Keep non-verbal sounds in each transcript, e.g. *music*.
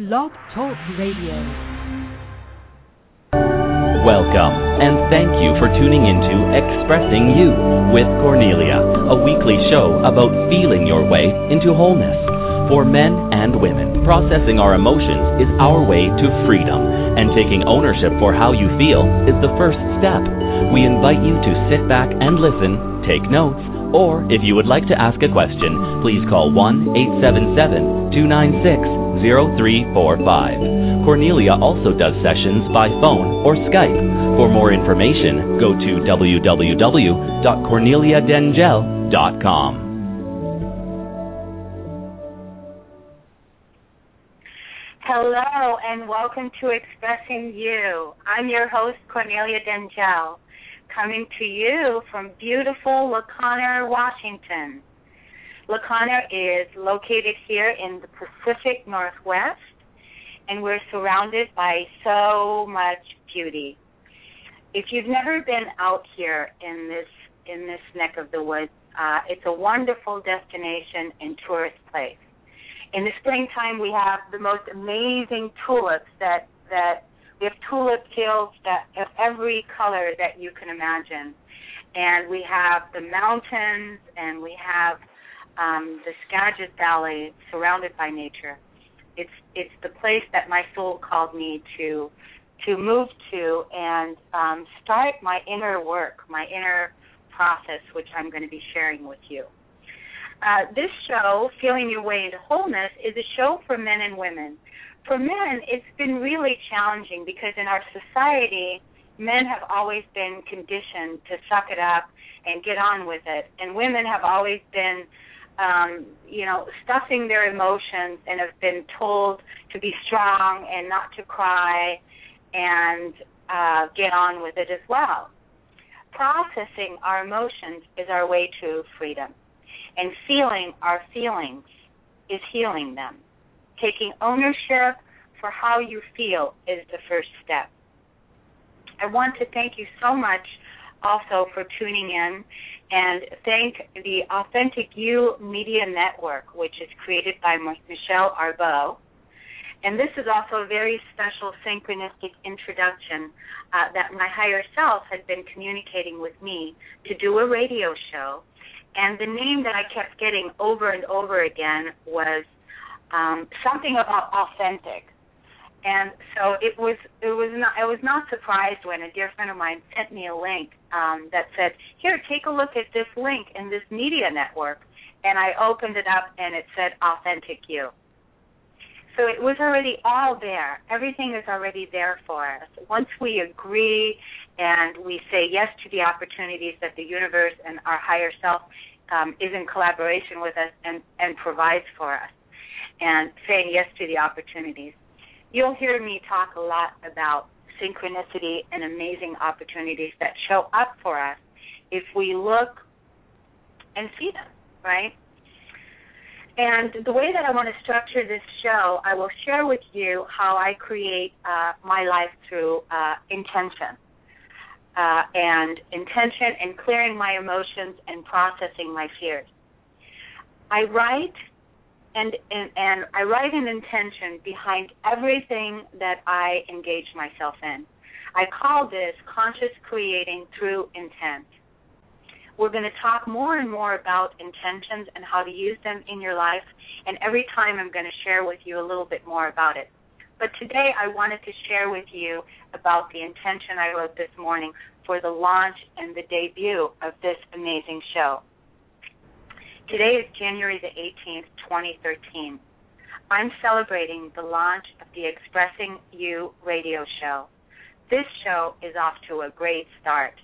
Blog Talk Radio. Welcome, and thank you for tuning into Expressing You with Cornelia, a weekly show about feeling your way into wholeness. For men and women, processing our emotions is our way to freedom, and taking ownership for how you feel is the first step. We invite you to sit back and listen, take notes, or if you would like to ask a question, please call 1 877 296 0345. Cornelia also does sessions by phone or Skype. For more information, go to www.corneliadengel.com. Hello and welcome to Expressing You. I'm your host, Cornelia Dengel, coming to you from beautiful La Conner, Washington. La is located here in the Pacific Northwest, and we're surrounded by so much beauty. If you've never been out here in this in this neck of the woods, uh, it's a wonderful destination and tourist place. In the springtime, we have the most amazing tulips that that we have tulip fields that have every color that you can imagine, and we have the mountains, and we have um, the Skagit Valley, surrounded by nature. It's it's the place that my soul called me to to move to and um, start my inner work, my inner process, which I'm going to be sharing with you. Uh, this show, Feeling Your Way into Wholeness, is a show for men and women. For men, it's been really challenging because in our society, men have always been conditioned to suck it up and get on with it, and women have always been um, you know, stuffing their emotions and have been told to be strong and not to cry and uh, get on with it as well. Processing our emotions is our way to freedom, and feeling our feelings is healing them. Taking ownership for how you feel is the first step. I want to thank you so much also for tuning in and thank the Authentic You Media Network, which is created by Michelle Arbeau. And this is also a very special synchronistic introduction uh, that my higher self had been communicating with me to do a radio show. And the name that I kept getting over and over again was um, something about authentic. And so it was it was not I was not surprised when a dear friend of mine sent me a link um, that said, "Here, take a look at this link in this media network." And I opened it up and it said Authentic You. So it was already all there. Everything is already there for us. Once we agree and we say yes to the opportunities that the universe and our higher self um, is in collaboration with us and, and provides for us, and saying yes to the opportunities you'll hear me talk a lot about synchronicity and amazing opportunities that show up for us if we look and see them, right? And the way that I want to structure this show, I will share with you how I create uh, my life through uh, intention. Uh, and intention and clearing my emotions and processing my fears. I write and, and and I write an intention behind everything that I engage myself in. I call this conscious creating through intent. We're going to talk more and more about intentions and how to use them in your life, and every time I'm going to share with you a little bit more about it. But today I wanted to share with you about the intention I wrote this morning for the launch and the debut of this amazing show. Today is January the 18th, 2013. I'm celebrating the launch of the Expressing You radio show. This show is off to a great start,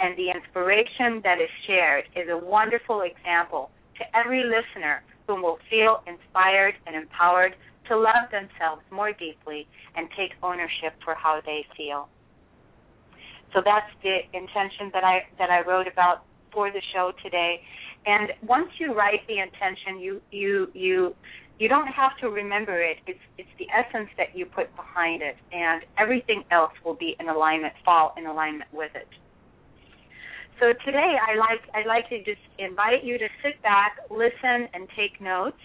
and the inspiration that is shared is a wonderful example to every listener who will feel inspired and empowered to love themselves more deeply and take ownership for how they feel. So that's the intention that I that I wrote about for the show today and once you write the intention, you you you you don't have to remember it. It's it's the essence that you put behind it, and everything else will be in alignment, fall in alignment with it. So today, I like I like to just invite you to sit back, listen, and take notes.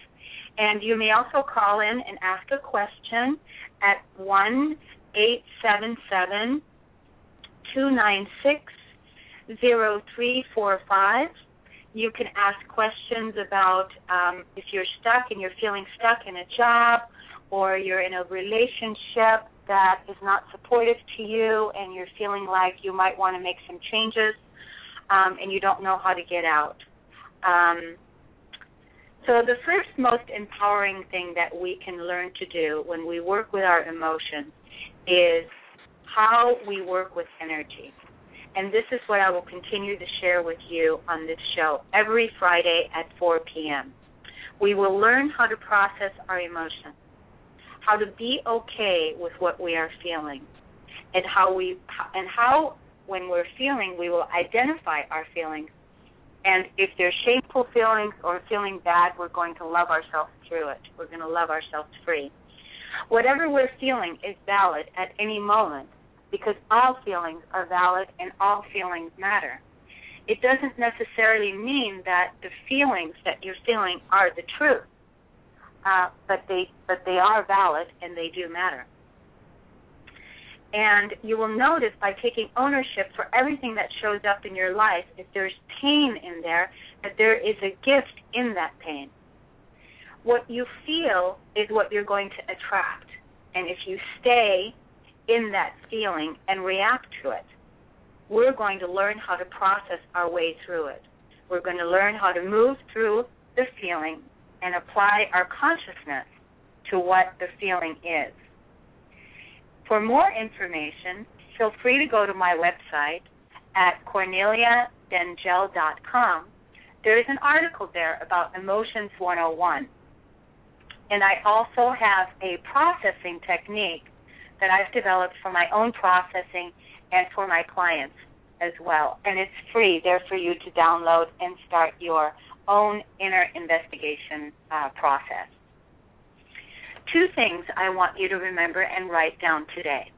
And you may also call in and ask a question at 1 877 296 0345. You can ask questions about um, if you're stuck and you're feeling stuck in a job or you're in a relationship that is not supportive to you and you're feeling like you might want to make some changes um, and you don't know how to get out. Um, so, the first most empowering thing that we can learn to do when we work with our emotions is how we work with energy. And this is what I will continue to share with you on this show every Friday at 4 p.m. We will learn how to process our emotions, how to be okay with what we are feeling, and how we and how when we're feeling we will identify our feelings and if they're shameful feelings or feeling bad, we're going to love ourselves through it. We're going to love ourselves free. Whatever we're feeling is valid at any moment because all feelings are valid and all feelings matter. It doesn't necessarily mean that the feelings that you're feeling are the truth, uh, but they but they are valid and they do matter. And you will notice by taking ownership for everything that shows up in your life, if there's pain in there, that there is a gift in that pain. What you feel is what you're going to attract. And if you stay in that feeling and react to it, we're going to learn how to process our way through it. We're going to learn how to move through the feeling and apply our consciousness to what the feeling is. For more information, feel free to go to my website at corneliadengel.com. There is an article there about Emotions 101. And I also have a processing technique that I've developed for my own processing and for my clients as well. And it's free there for you to download and start your own inner investigation uh, process two things I want you to remember and write down today.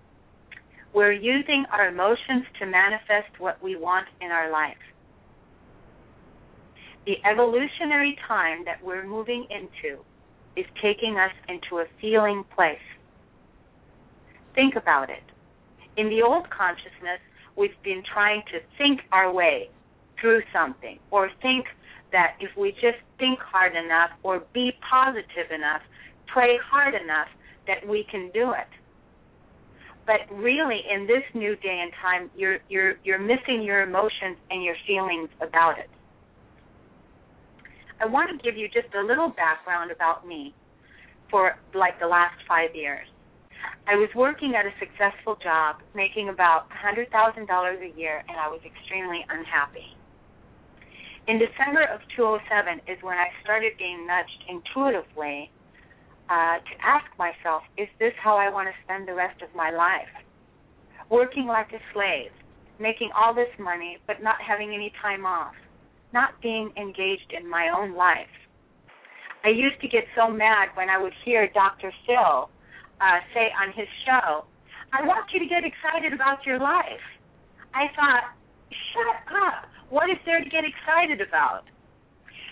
We're using our emotions to manifest what we want in our life. The evolutionary time that we're moving into is taking us into a feeling place. Think about it. In the old consciousness, we've been trying to think our way through something or think that if we just think hard enough or be positive enough, pray hard enough that we can do it. But really, in this new day and time, you're you're you're missing your emotions and your feelings about it. I want to give you just a little background about me for like the last five years. I was working at a successful job, making about $100,000 a year, and I was extremely unhappy. In December of 2007 is when I started being nudged intuitively uh, to ask myself, is this how I want to spend the rest of my life? Working like a slave, making all this money, but not having any time off, not being engaged in my own life. I used to get so mad when I would hear Dr. Phil uh, say on his show, I want you to get excited about your life. I thought, shut up. What is there to get excited about?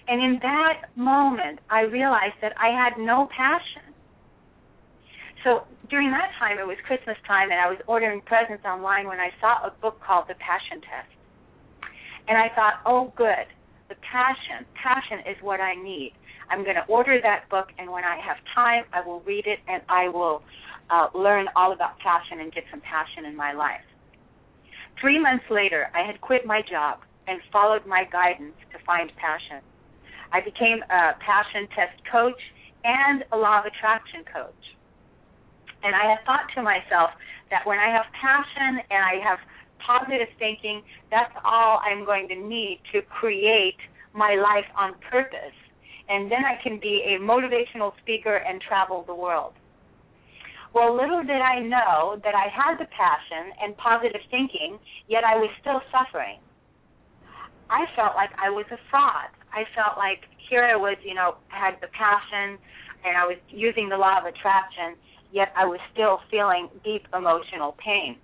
And in that moment, I realized that I had no passion. So during that time, it was Christmas time, and I was ordering presents online when I saw a book called The Passion Test. And I thought, oh, good, the passion. Passion is what I need. I'm going to order that book, and when I have time, I will read it, and I will uh, learn all about passion and get some passion in my life. Three months later, I had quit my job and followed my guidance to find passion. I became a passion test coach and a law of attraction coach. And I had thought to myself that when I have passion and I have positive thinking, that's all I'm going to need to create my life on purpose. And then I can be a motivational speaker and travel the world. Well, little did I know that I had the passion and positive thinking, yet I was still suffering. I felt like I was a fraud. I felt like here I was, you know, had the passion and I was using the law of attraction, yet I was still feeling deep emotional pain.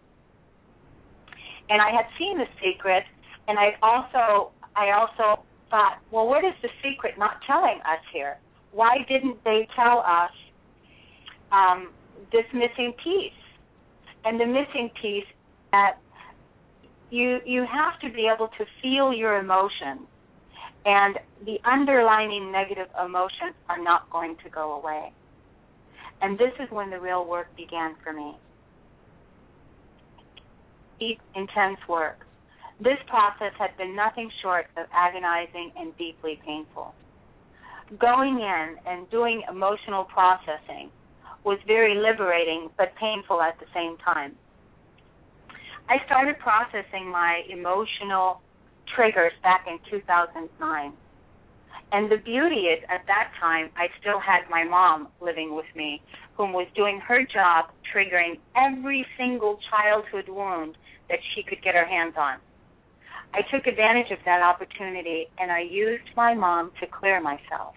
And I had seen the secret and I also I also thought, well, what is the secret not telling us here? why didn't they tell us um, this missing piece? And the missing piece that you you have to be able to feel your emotions, and the underlining negative emotions are not going to go away. And this is when the real work began for me. Deep, intense work. This process had been nothing short of agonizing and deeply painful. Going in and doing emotional processing was very liberating but painful at the same time. I started processing my emotional triggers back in 2009. And the beauty is, at that time, I still had my mom living with me, whom was doing her job triggering every single childhood wound that she could get her hands on. I took advantage of that opportunity and I used my mom to clear myself.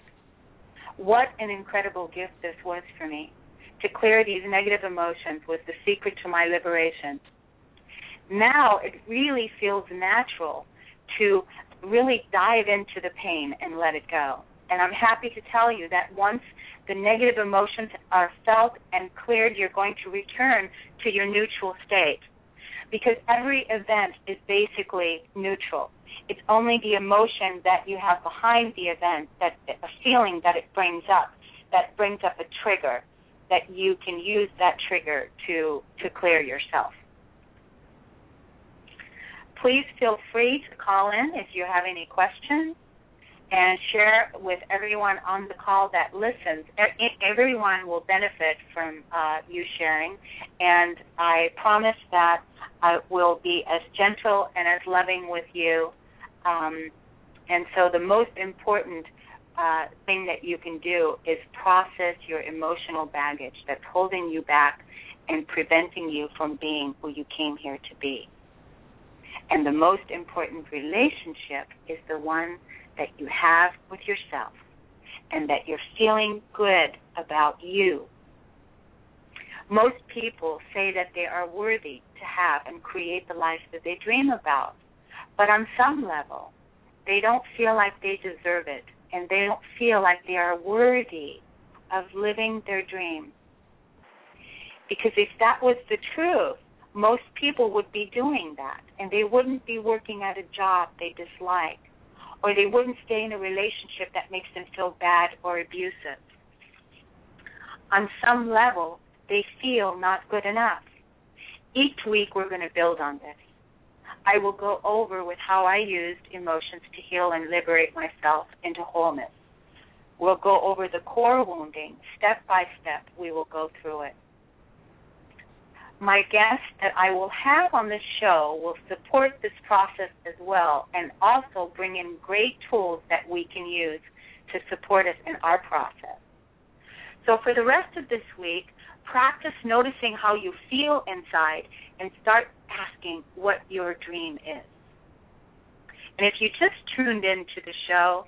What an incredible gift this was for me. To clear these negative emotions was the secret to my liberation. Now it really feels natural to really dive into the pain and let it go. And I'm happy to tell you that once the negative emotions are felt and cleared, you're going to return to your neutral state. Because every event is basically neutral. It's only the emotion that you have behind the event, that a feeling that it brings up, that brings up a trigger, that you can use that trigger to to clear yourself please feel free to call in if you have any questions and share with everyone on the call that listens. Everyone will benefit from uh, you sharing, and I promise that I will be as gentle and as loving with you. Um, and so, the most important uh, thing that you can do is process your emotional baggage that's holding you back and preventing you from being who you came here to be. And the most important relationship is the one that you have with yourself and that you're feeling good about you. Most people say that they are worthy to have and create the life that they dream about. But on some level, they don't feel like they deserve it and they don't feel like they are worthy of living their dream. Because if that was the truth, most people would be doing that and they wouldn't be working at a job they dislike or they wouldn't stay in a relationship that makes them feel bad or abusive. On some level, they feel not good enough. Each week we're going to build on this. I will go over with how I used emotions to heal and liberate myself into wholeness. We'll go over the core wounding. Step by step, we will go through it my guests that I will have on the show will support this process as well and also bring in great tools that we can use to support us in our process. So for the rest of this week, practice noticing how you feel inside and start asking what your dream is. And if you just tuned in to the show,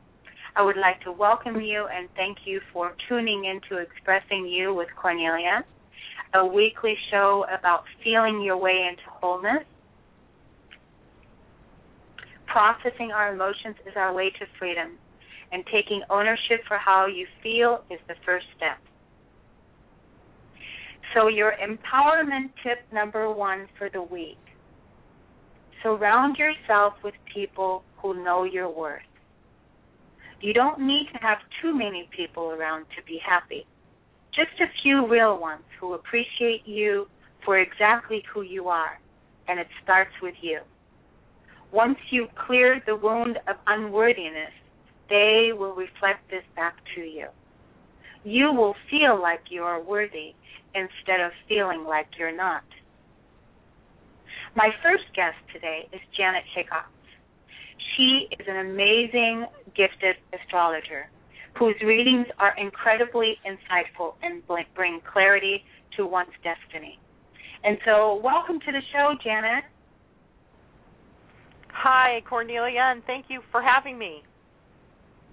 I would like to welcome you and thank you for tuning in to Expressing You with Cornelia a weekly show about feeling your way into wholeness. Processing our emotions is our way to freedom, and taking ownership for how you feel is the first step. So, your empowerment tip number one for the week surround yourself with people who know your worth. You don't need to have too many people around to be happy just a few real ones who appreciate you for exactly who you are, and it starts with you. Once you've cleared the wound of unworthiness, they will reflect this back to you. You will feel like you are worthy instead of feeling like you're not. My first guest today is Janet Hickox. She is an amazing, gifted astrologer whose readings are incredibly insightful and bring clarity to one's destiny. And so, welcome to the show, Janet. Hi, Cornelia, and thank you for having me.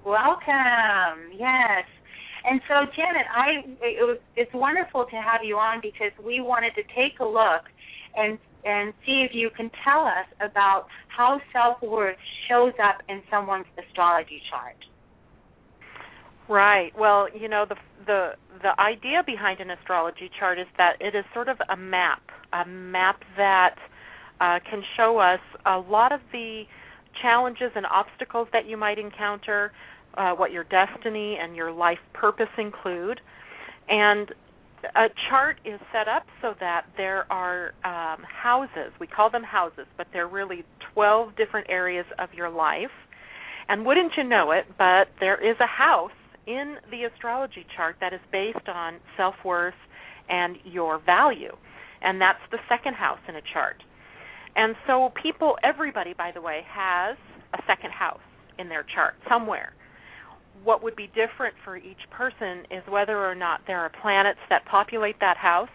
Welcome. Yes. And so, Janet, I it was, it's wonderful to have you on because we wanted to take a look and and see if you can tell us about how self worth shows up in someone's astrology chart. Right. Well, you know the the the idea behind an astrology chart is that it is sort of a map, a map that uh, can show us a lot of the challenges and obstacles that you might encounter, uh, what your destiny and your life purpose include, and a chart is set up so that there are um, houses. We call them houses, but they're really 12 different areas of your life. And wouldn't you know it, but there is a house in the astrology chart that is based on self worth and your value. And that's the second house in a chart. And so, people, everybody, by the way, has a second house in their chart somewhere. What would be different for each person is whether or not there are planets that populate that house.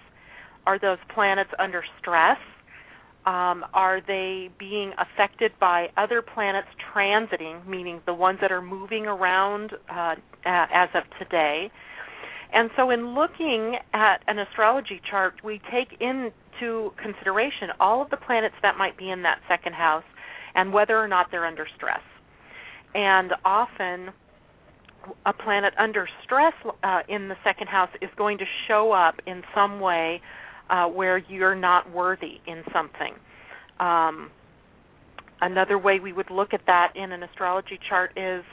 Are those planets under stress? Um, are they being affected by other planets transiting, meaning the ones that are moving around uh, as of today? And so, in looking at an astrology chart, we take into consideration all of the planets that might be in that second house and whether or not they're under stress. And often, a planet under stress uh, in the second house is going to show up in some way uh, where you're not worthy in something. Um, another way we would look at that in an astrology chart is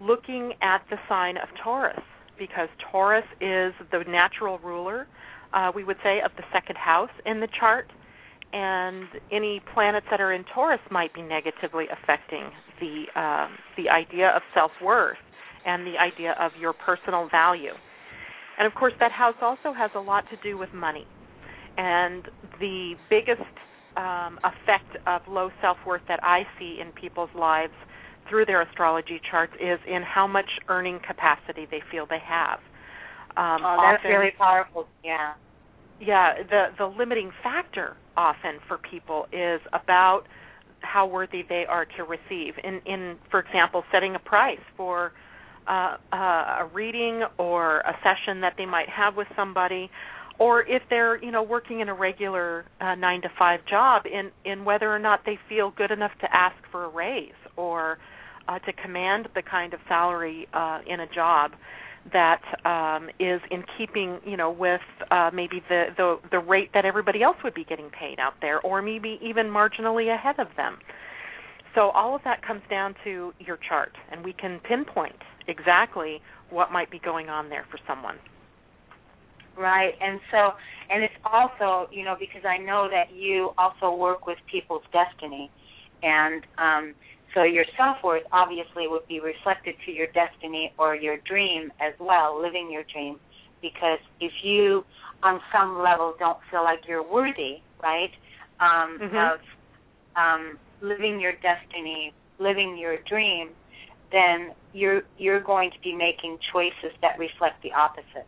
looking at the sign of Taurus, because Taurus is the natural ruler, uh, we would say, of the second house in the chart, and any planets that are in Taurus might be negatively affecting the uh, the idea of self worth and the idea of your personal value. And of course, that house also has a lot to do with money. And the biggest um, effect of low self worth that I see in people's lives through their astrology charts is in how much earning capacity they feel they have. Um, oh, that's often, really powerful. Yeah. Yeah, the the limiting factor often for people is about how worthy they are to receive. In in for example, setting a price for uh, uh, a reading or a session that they might have with somebody, or if they're you know working in a regular uh, nine to five job, in in whether or not they feel good enough to ask for a raise or uh, to command the kind of salary uh, in a job that um, is in keeping, you know, with uh, maybe the, the the rate that everybody else would be getting paid out there, or maybe even marginally ahead of them. So all of that comes down to your chart, and we can pinpoint exactly what might be going on there for someone. Right, and so, and it's also, you know, because I know that you also work with people's destiny, and um, so your self worth obviously would be reflected to your destiny or your dream as well, living your dream. Because if you, on some level, don't feel like you're worthy, right, um, mm-hmm. of um, living your destiny, living your dream, then you're you're going to be making choices that reflect the opposite.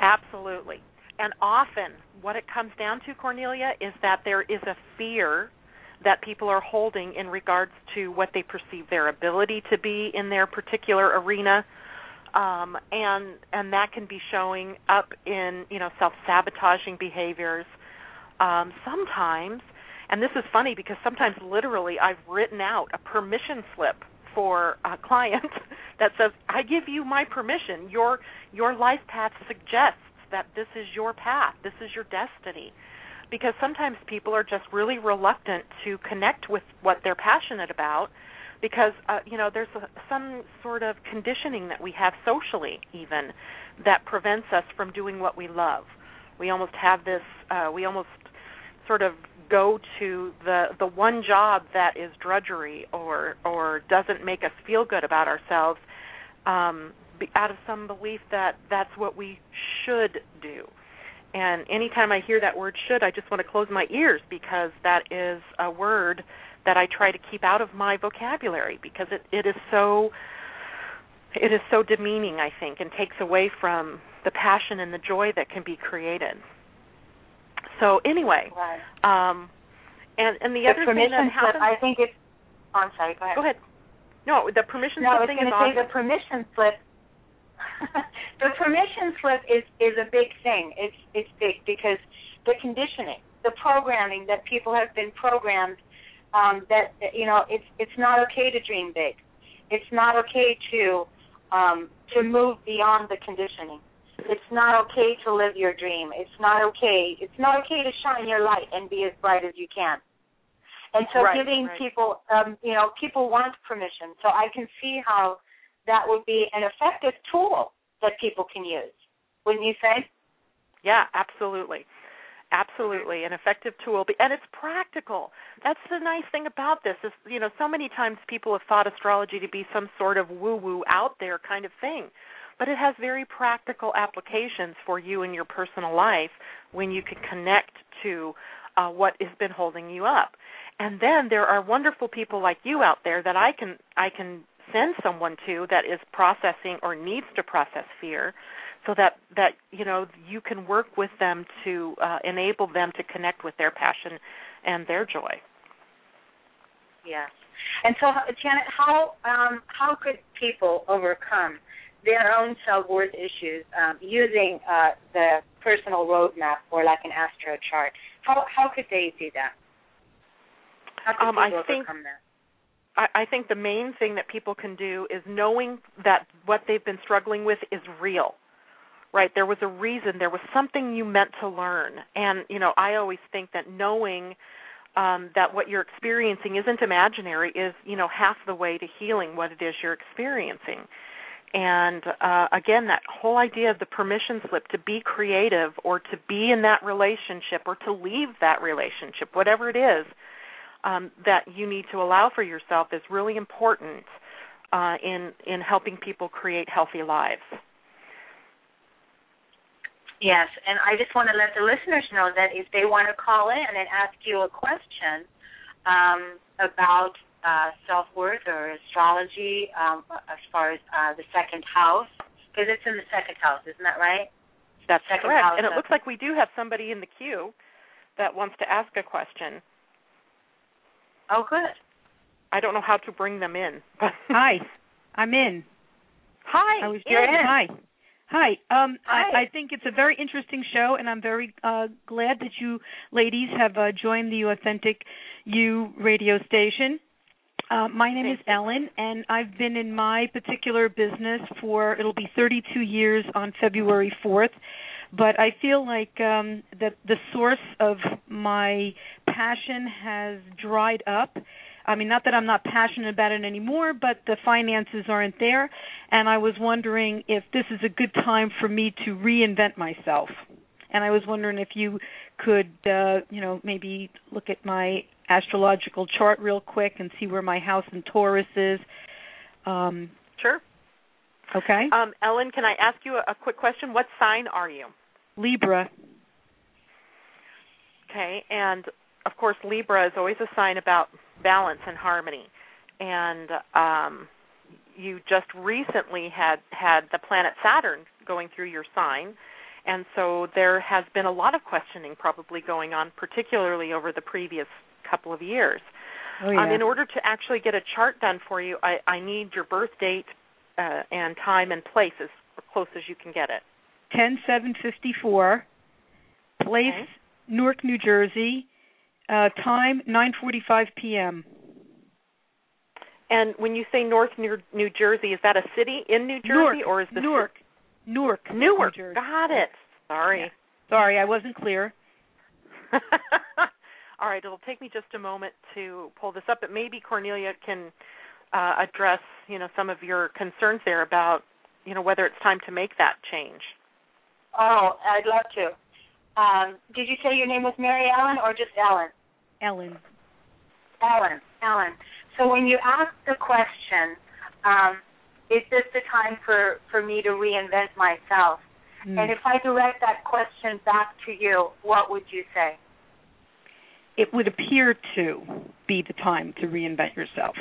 Absolutely. And often what it comes down to, Cornelia, is that there is a fear that people are holding in regards to what they perceive their ability to be in their particular arena. Um, and and that can be showing up in you know self sabotaging behaviors. Um, sometimes, and this is funny because sometimes literally I've written out a permission slip for a client that says, "I give you my permission. Your your life path suggests that this is your path. This is your destiny." Because sometimes people are just really reluctant to connect with what they're passionate about because uh, you know there's a, some sort of conditioning that we have socially even that prevents us from doing what we love. We almost have this uh, we almost sort of go to the the one job that is drudgery or or doesn't make us feel good about ourselves um out of some belief that that's what we should do and anytime i hear that word should i just want to close my ears because that is a word that i try to keep out of my vocabulary because it it is so it is so demeaning i think and takes away from the passion and the joy that can be created so anyway, right. um, and and the, the other thing that happens, slip, I think it's. Oh, I'm sorry. Go ahead. Go ahead. No, the permission no, slip thing is awesome. the permission slip. *laughs* the permission slip is is a big thing. It's it's big because the conditioning, the programming that people have been programmed um, that you know it's it's not okay to dream big. It's not okay to um, to move beyond the conditioning. It's not okay to live your dream. It's not okay. It's not okay to shine your light and be as bright as you can. And so right, giving right. people, um, you know, people want permission. So I can see how that would be an effective tool that people can use. Wouldn't you say? Yeah, absolutely. Absolutely, an effective tool, and it's practical. That's the nice thing about this. Is you know, so many times people have thought astrology to be some sort of woo-woo out there kind of thing, but it has very practical applications for you in your personal life when you can connect to uh, what has been holding you up. And then there are wonderful people like you out there that I can I can send someone to that is processing or needs to process fear so that that you know you can work with them to uh, enable them to connect with their passion and their joy. Yes. And so, Janet, how um, how could people overcome their own self worth issues um, using uh, the personal roadmap or like an astro chart? How how could they do that? Um, I think. I, I think the main thing that people can do is knowing that what they've been struggling with is real right? There was a reason. There was something you meant to learn. And you know i always think that knowing um that what you're experiencing isn't imaginary is you know half the way to healing what it is you're experiencing. And uh again that whole idea of the permission slip to be creative or to be in that relationship or to leave that relationship whatever it is um that you need to allow for yourself is really important uh in in helping people create healthy lives Yes, and I just want to let the listeners know that if they want to call in and ask you a question um, about uh, self worth or astrology, um, as far as uh, the second house, because it's in the second house, isn't that right? That's second correct. House and it looks like we do have somebody in the queue that wants to ask a question. Oh, good. I don't know how to bring them in. *laughs* Hi, I'm in. Hi. I was in. Hi. Hi. Um, Hi. I, I think it's a very interesting show, and I'm very uh, glad that you ladies have uh, joined the Authentic You radio station. Uh, my name is Thank you. Ellen, and I've been in my particular business for it'll be 32 years on February 4th. But I feel like um, that the source of my passion has dried up. I mean, not that I'm not passionate about it anymore, but the finances aren't there. And I was wondering if this is a good time for me to reinvent myself. And I was wondering if you could, uh, you know, maybe look at my astrological chart real quick and see where my house in Taurus is. Um, Sure. okay. Um, Ellen, can I ask you a, a quick question? What sign are you? Libra. Okay, and of course Libra is always a sign about balance and harmony. And um you just recently had had the planet Saturn going through your sign. And so there has been a lot of questioning probably going on particularly over the previous couple of years. Oh yeah. Um, in order to actually get a chart done for you, I, I need your birth date uh, and time and place as close as you can get it. Ten seven fifty four, place Okay. Newark, New Jersey, uh, time nine forty five p.m. And when you say North New, New Jersey, is that a city in New Jersey Newark, or is the Newark, Newark, Newark. New Jersey. Got it. Sorry. Sorry, I wasn't clear. *laughs* All right, it'll take me just a moment to pull this up, but maybe Cornelia can uh, address, you know, some of your concerns there about, you know, whether it's time to make that change. Oh, I'd love to. Um, did you say your name was Mary Ellen or just Ellen? Ellen. Ellen. Ellen. So when you ask the question, um, is this the time for, for me to reinvent myself? Hmm. And if I direct that question back to you, what would you say? it would appear to be the time to reinvent yourself.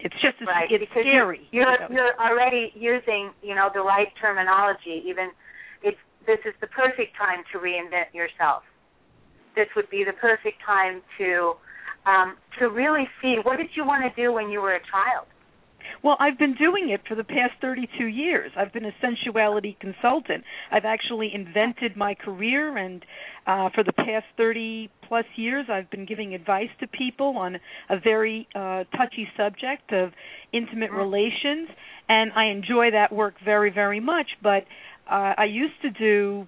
It's just it's, right, it's because scary. You're, you know. you're already using, you know, the right terminology. Even it's this is the perfect time to reinvent yourself. This would be the perfect time to um, to really see what did you want to do when you were a child. Well, I've been doing it for the past 32 years. I've been a sensuality consultant. I've actually invented my career, and uh, for the past 30 plus years, I've been giving advice to people on a very uh, touchy subject of intimate Mm-hmm. relations, and I enjoy that work very, very much. But uh, I used to do,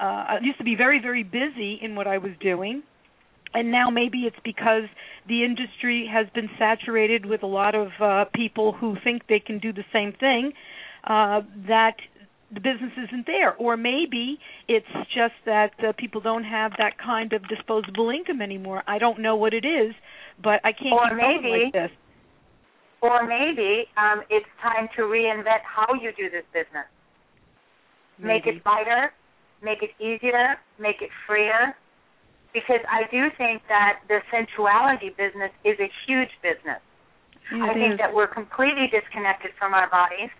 uh, I used to be very, very busy in what I was doing. And now maybe it's because the industry has been saturated with a lot of uh, people who think they can do the same thing uh, that the business isn't there. Or maybe it's just that uh, people don't have that kind of disposable income anymore. I don't know what it is but i can't Or maybe- like this. Or maybe um, it's time to reinvent how you do this business. Make it lighter, make it easier, make it freer. Because I do think that the sensuality business is a huge business. I think that we're completely disconnected from our bodies,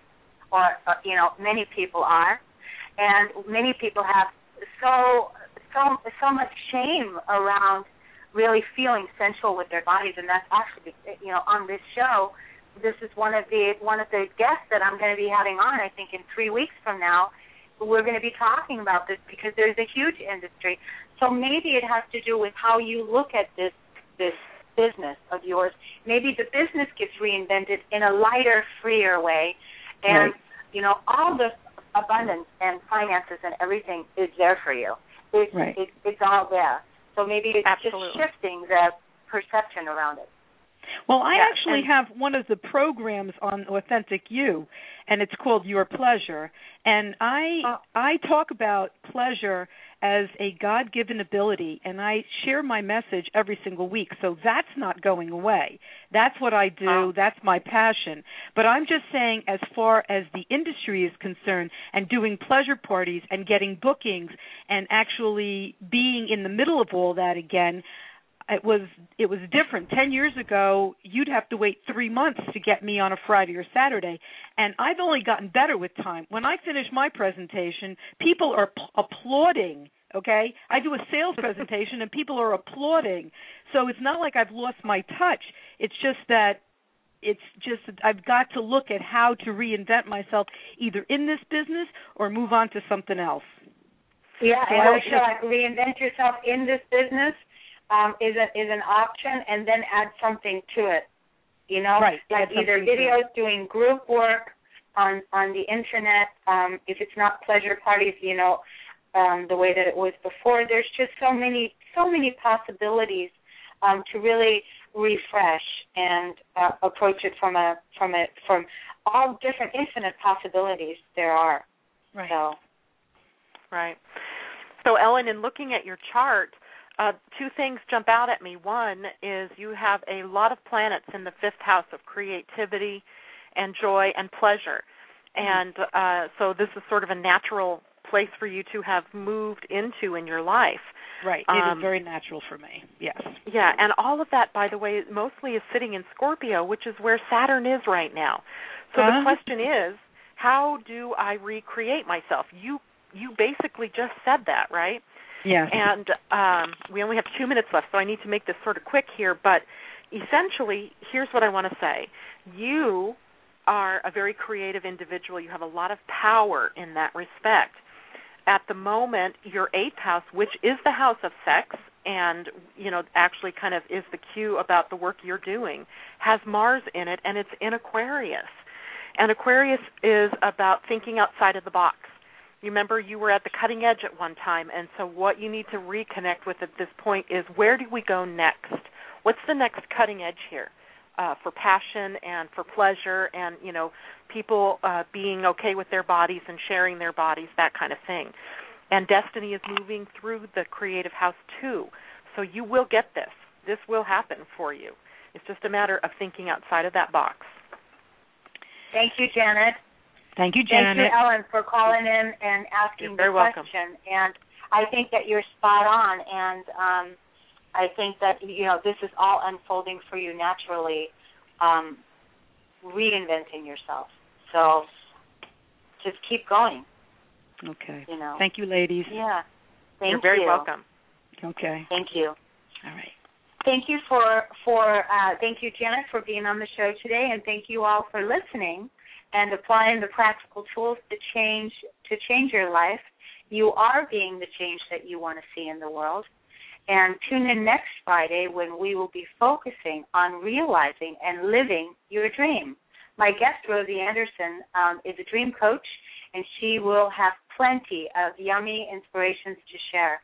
or uh, you know, many people are, and many people have so so so much shame around really feeling sensual with their bodies, and that's actually you know on this show. This is one of the one of the guests that I'm going to be having on. I think in three weeks from now, we're going to be talking about this because there's a huge industry. So maybe it has to do with how you look at this this business of yours. Maybe the business gets reinvented in a lighter, freer way, and Right. you know all the abundance and finances and everything is there for you. It's Right. it, it's all there. So maybe it's Absolutely. just shifting the perception around it. Well, I Yeah, actually and- have one of the programs on Authentic You, and it's called Your Pleasure. And I Oh. I talk about pleasure as a God-given ability, and I share my message every single week. So that's not going away. That's what I do. Oh. That's my passion. But I'm just saying, as far as the industry is concerned, and doing pleasure parties and getting bookings, and actually being in the middle of all that again it was it was different. Ten years ago, you'd have to wait three months to get me on a Friday or Saturday, and I've only gotten better with time. When I finish my presentation, people are p- applauding. Okay, I do a sales presentation and people are applauding. So it's not like I've lost my touch. It's just that it's just that I've got to look at how to reinvent myself either in this business or move on to something else. Yeah, and was feel reinvent yourself in this business um, is a is an option, and then add something to it. You know, Right, like add either something to it. videos, doing group work on on the internet. Um, if it's not pleasure parties, you know, um, the way that it was before. There's just so many so many possibilities um, to really refresh and uh, approach it from a from a from all different infinite possibilities there are. Right. So Right. So, Ellen, in looking at your chart, uh, two things jump out at me. One is you have a lot of planets in the fifth house of creativity and joy and pleasure. And uh, so, this is sort of a natural place for you to have moved into in your life. Right. It is Um, very natural for me. Yes. Yeah, and all of that, by the way, mostly is sitting in Scorpio, which is where Saturn is right now. So Uh-huh. the question is, how do I recreate myself? You you basically just said that, right? Yes. And um, we only have two minutes left, so I need to make this sort of quick here. But essentially, here's what I want to say: you are a very creative individual. You have a lot of power in that respect. At the moment, your eighth house, which is the house of sex, and you know actually kind of is the cue about the work you're doing, has Mars in it, and it's in Aquarius. And Aquarius is about thinking outside of the box. Remember you were at the cutting edge at one time, and so what you need to reconnect with at this point is where do we go next? What's the next cutting edge here uh, for passion and for pleasure, and you know people uh, being okay with their bodies and sharing their bodies, that kind of thing. And destiny is moving through the creative house too, so you will get this. This will happen for you. It's just a matter of thinking outside of that box. thank you, Janet. Thank you, Janet. Thank you, Ellen, for calling in and asking You're very the welcome. question. And I think that you're spot on. And um, I think that you know this is all unfolding for you naturally, um, reinventing yourself. So just keep going. Okay. You know. Thank you, ladies. Yeah. Thank You're very you. welcome. Okay. Thank you. All right. thank you for for uh, thank you Janet for being on the show today, and thank you all for listening and applying the practical tools to change to change your life. You are being the change that you want to see in the world. And tune in next Friday when we will be focusing on realizing and living your dream. My guest, Rosie Anderson, um, is a dream coach, and she will have plenty of yummy inspirations to share.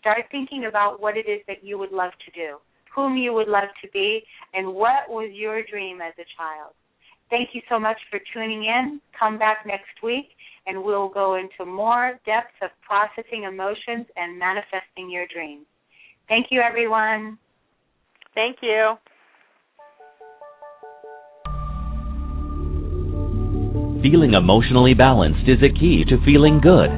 Start thinking about what it is that you would love to do, whom you would love to be, and what was your dream as a child. Thank you so much for tuning in. Come back next week, and we'll go into more depths of processing emotions and manifesting your dreams. Thank you, everyone. Thank you. Feeling emotionally balanced is a key to feeling good.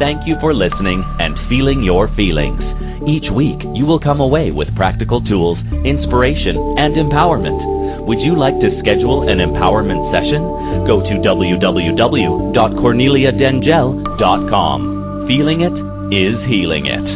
Thank you for listening and feeling your feelings. Each week, you will come away with practical tools, inspiration, and empowerment. Would you like to schedule an empowerment session? Go to www.corneliadengel.com. Feeling it is healing it.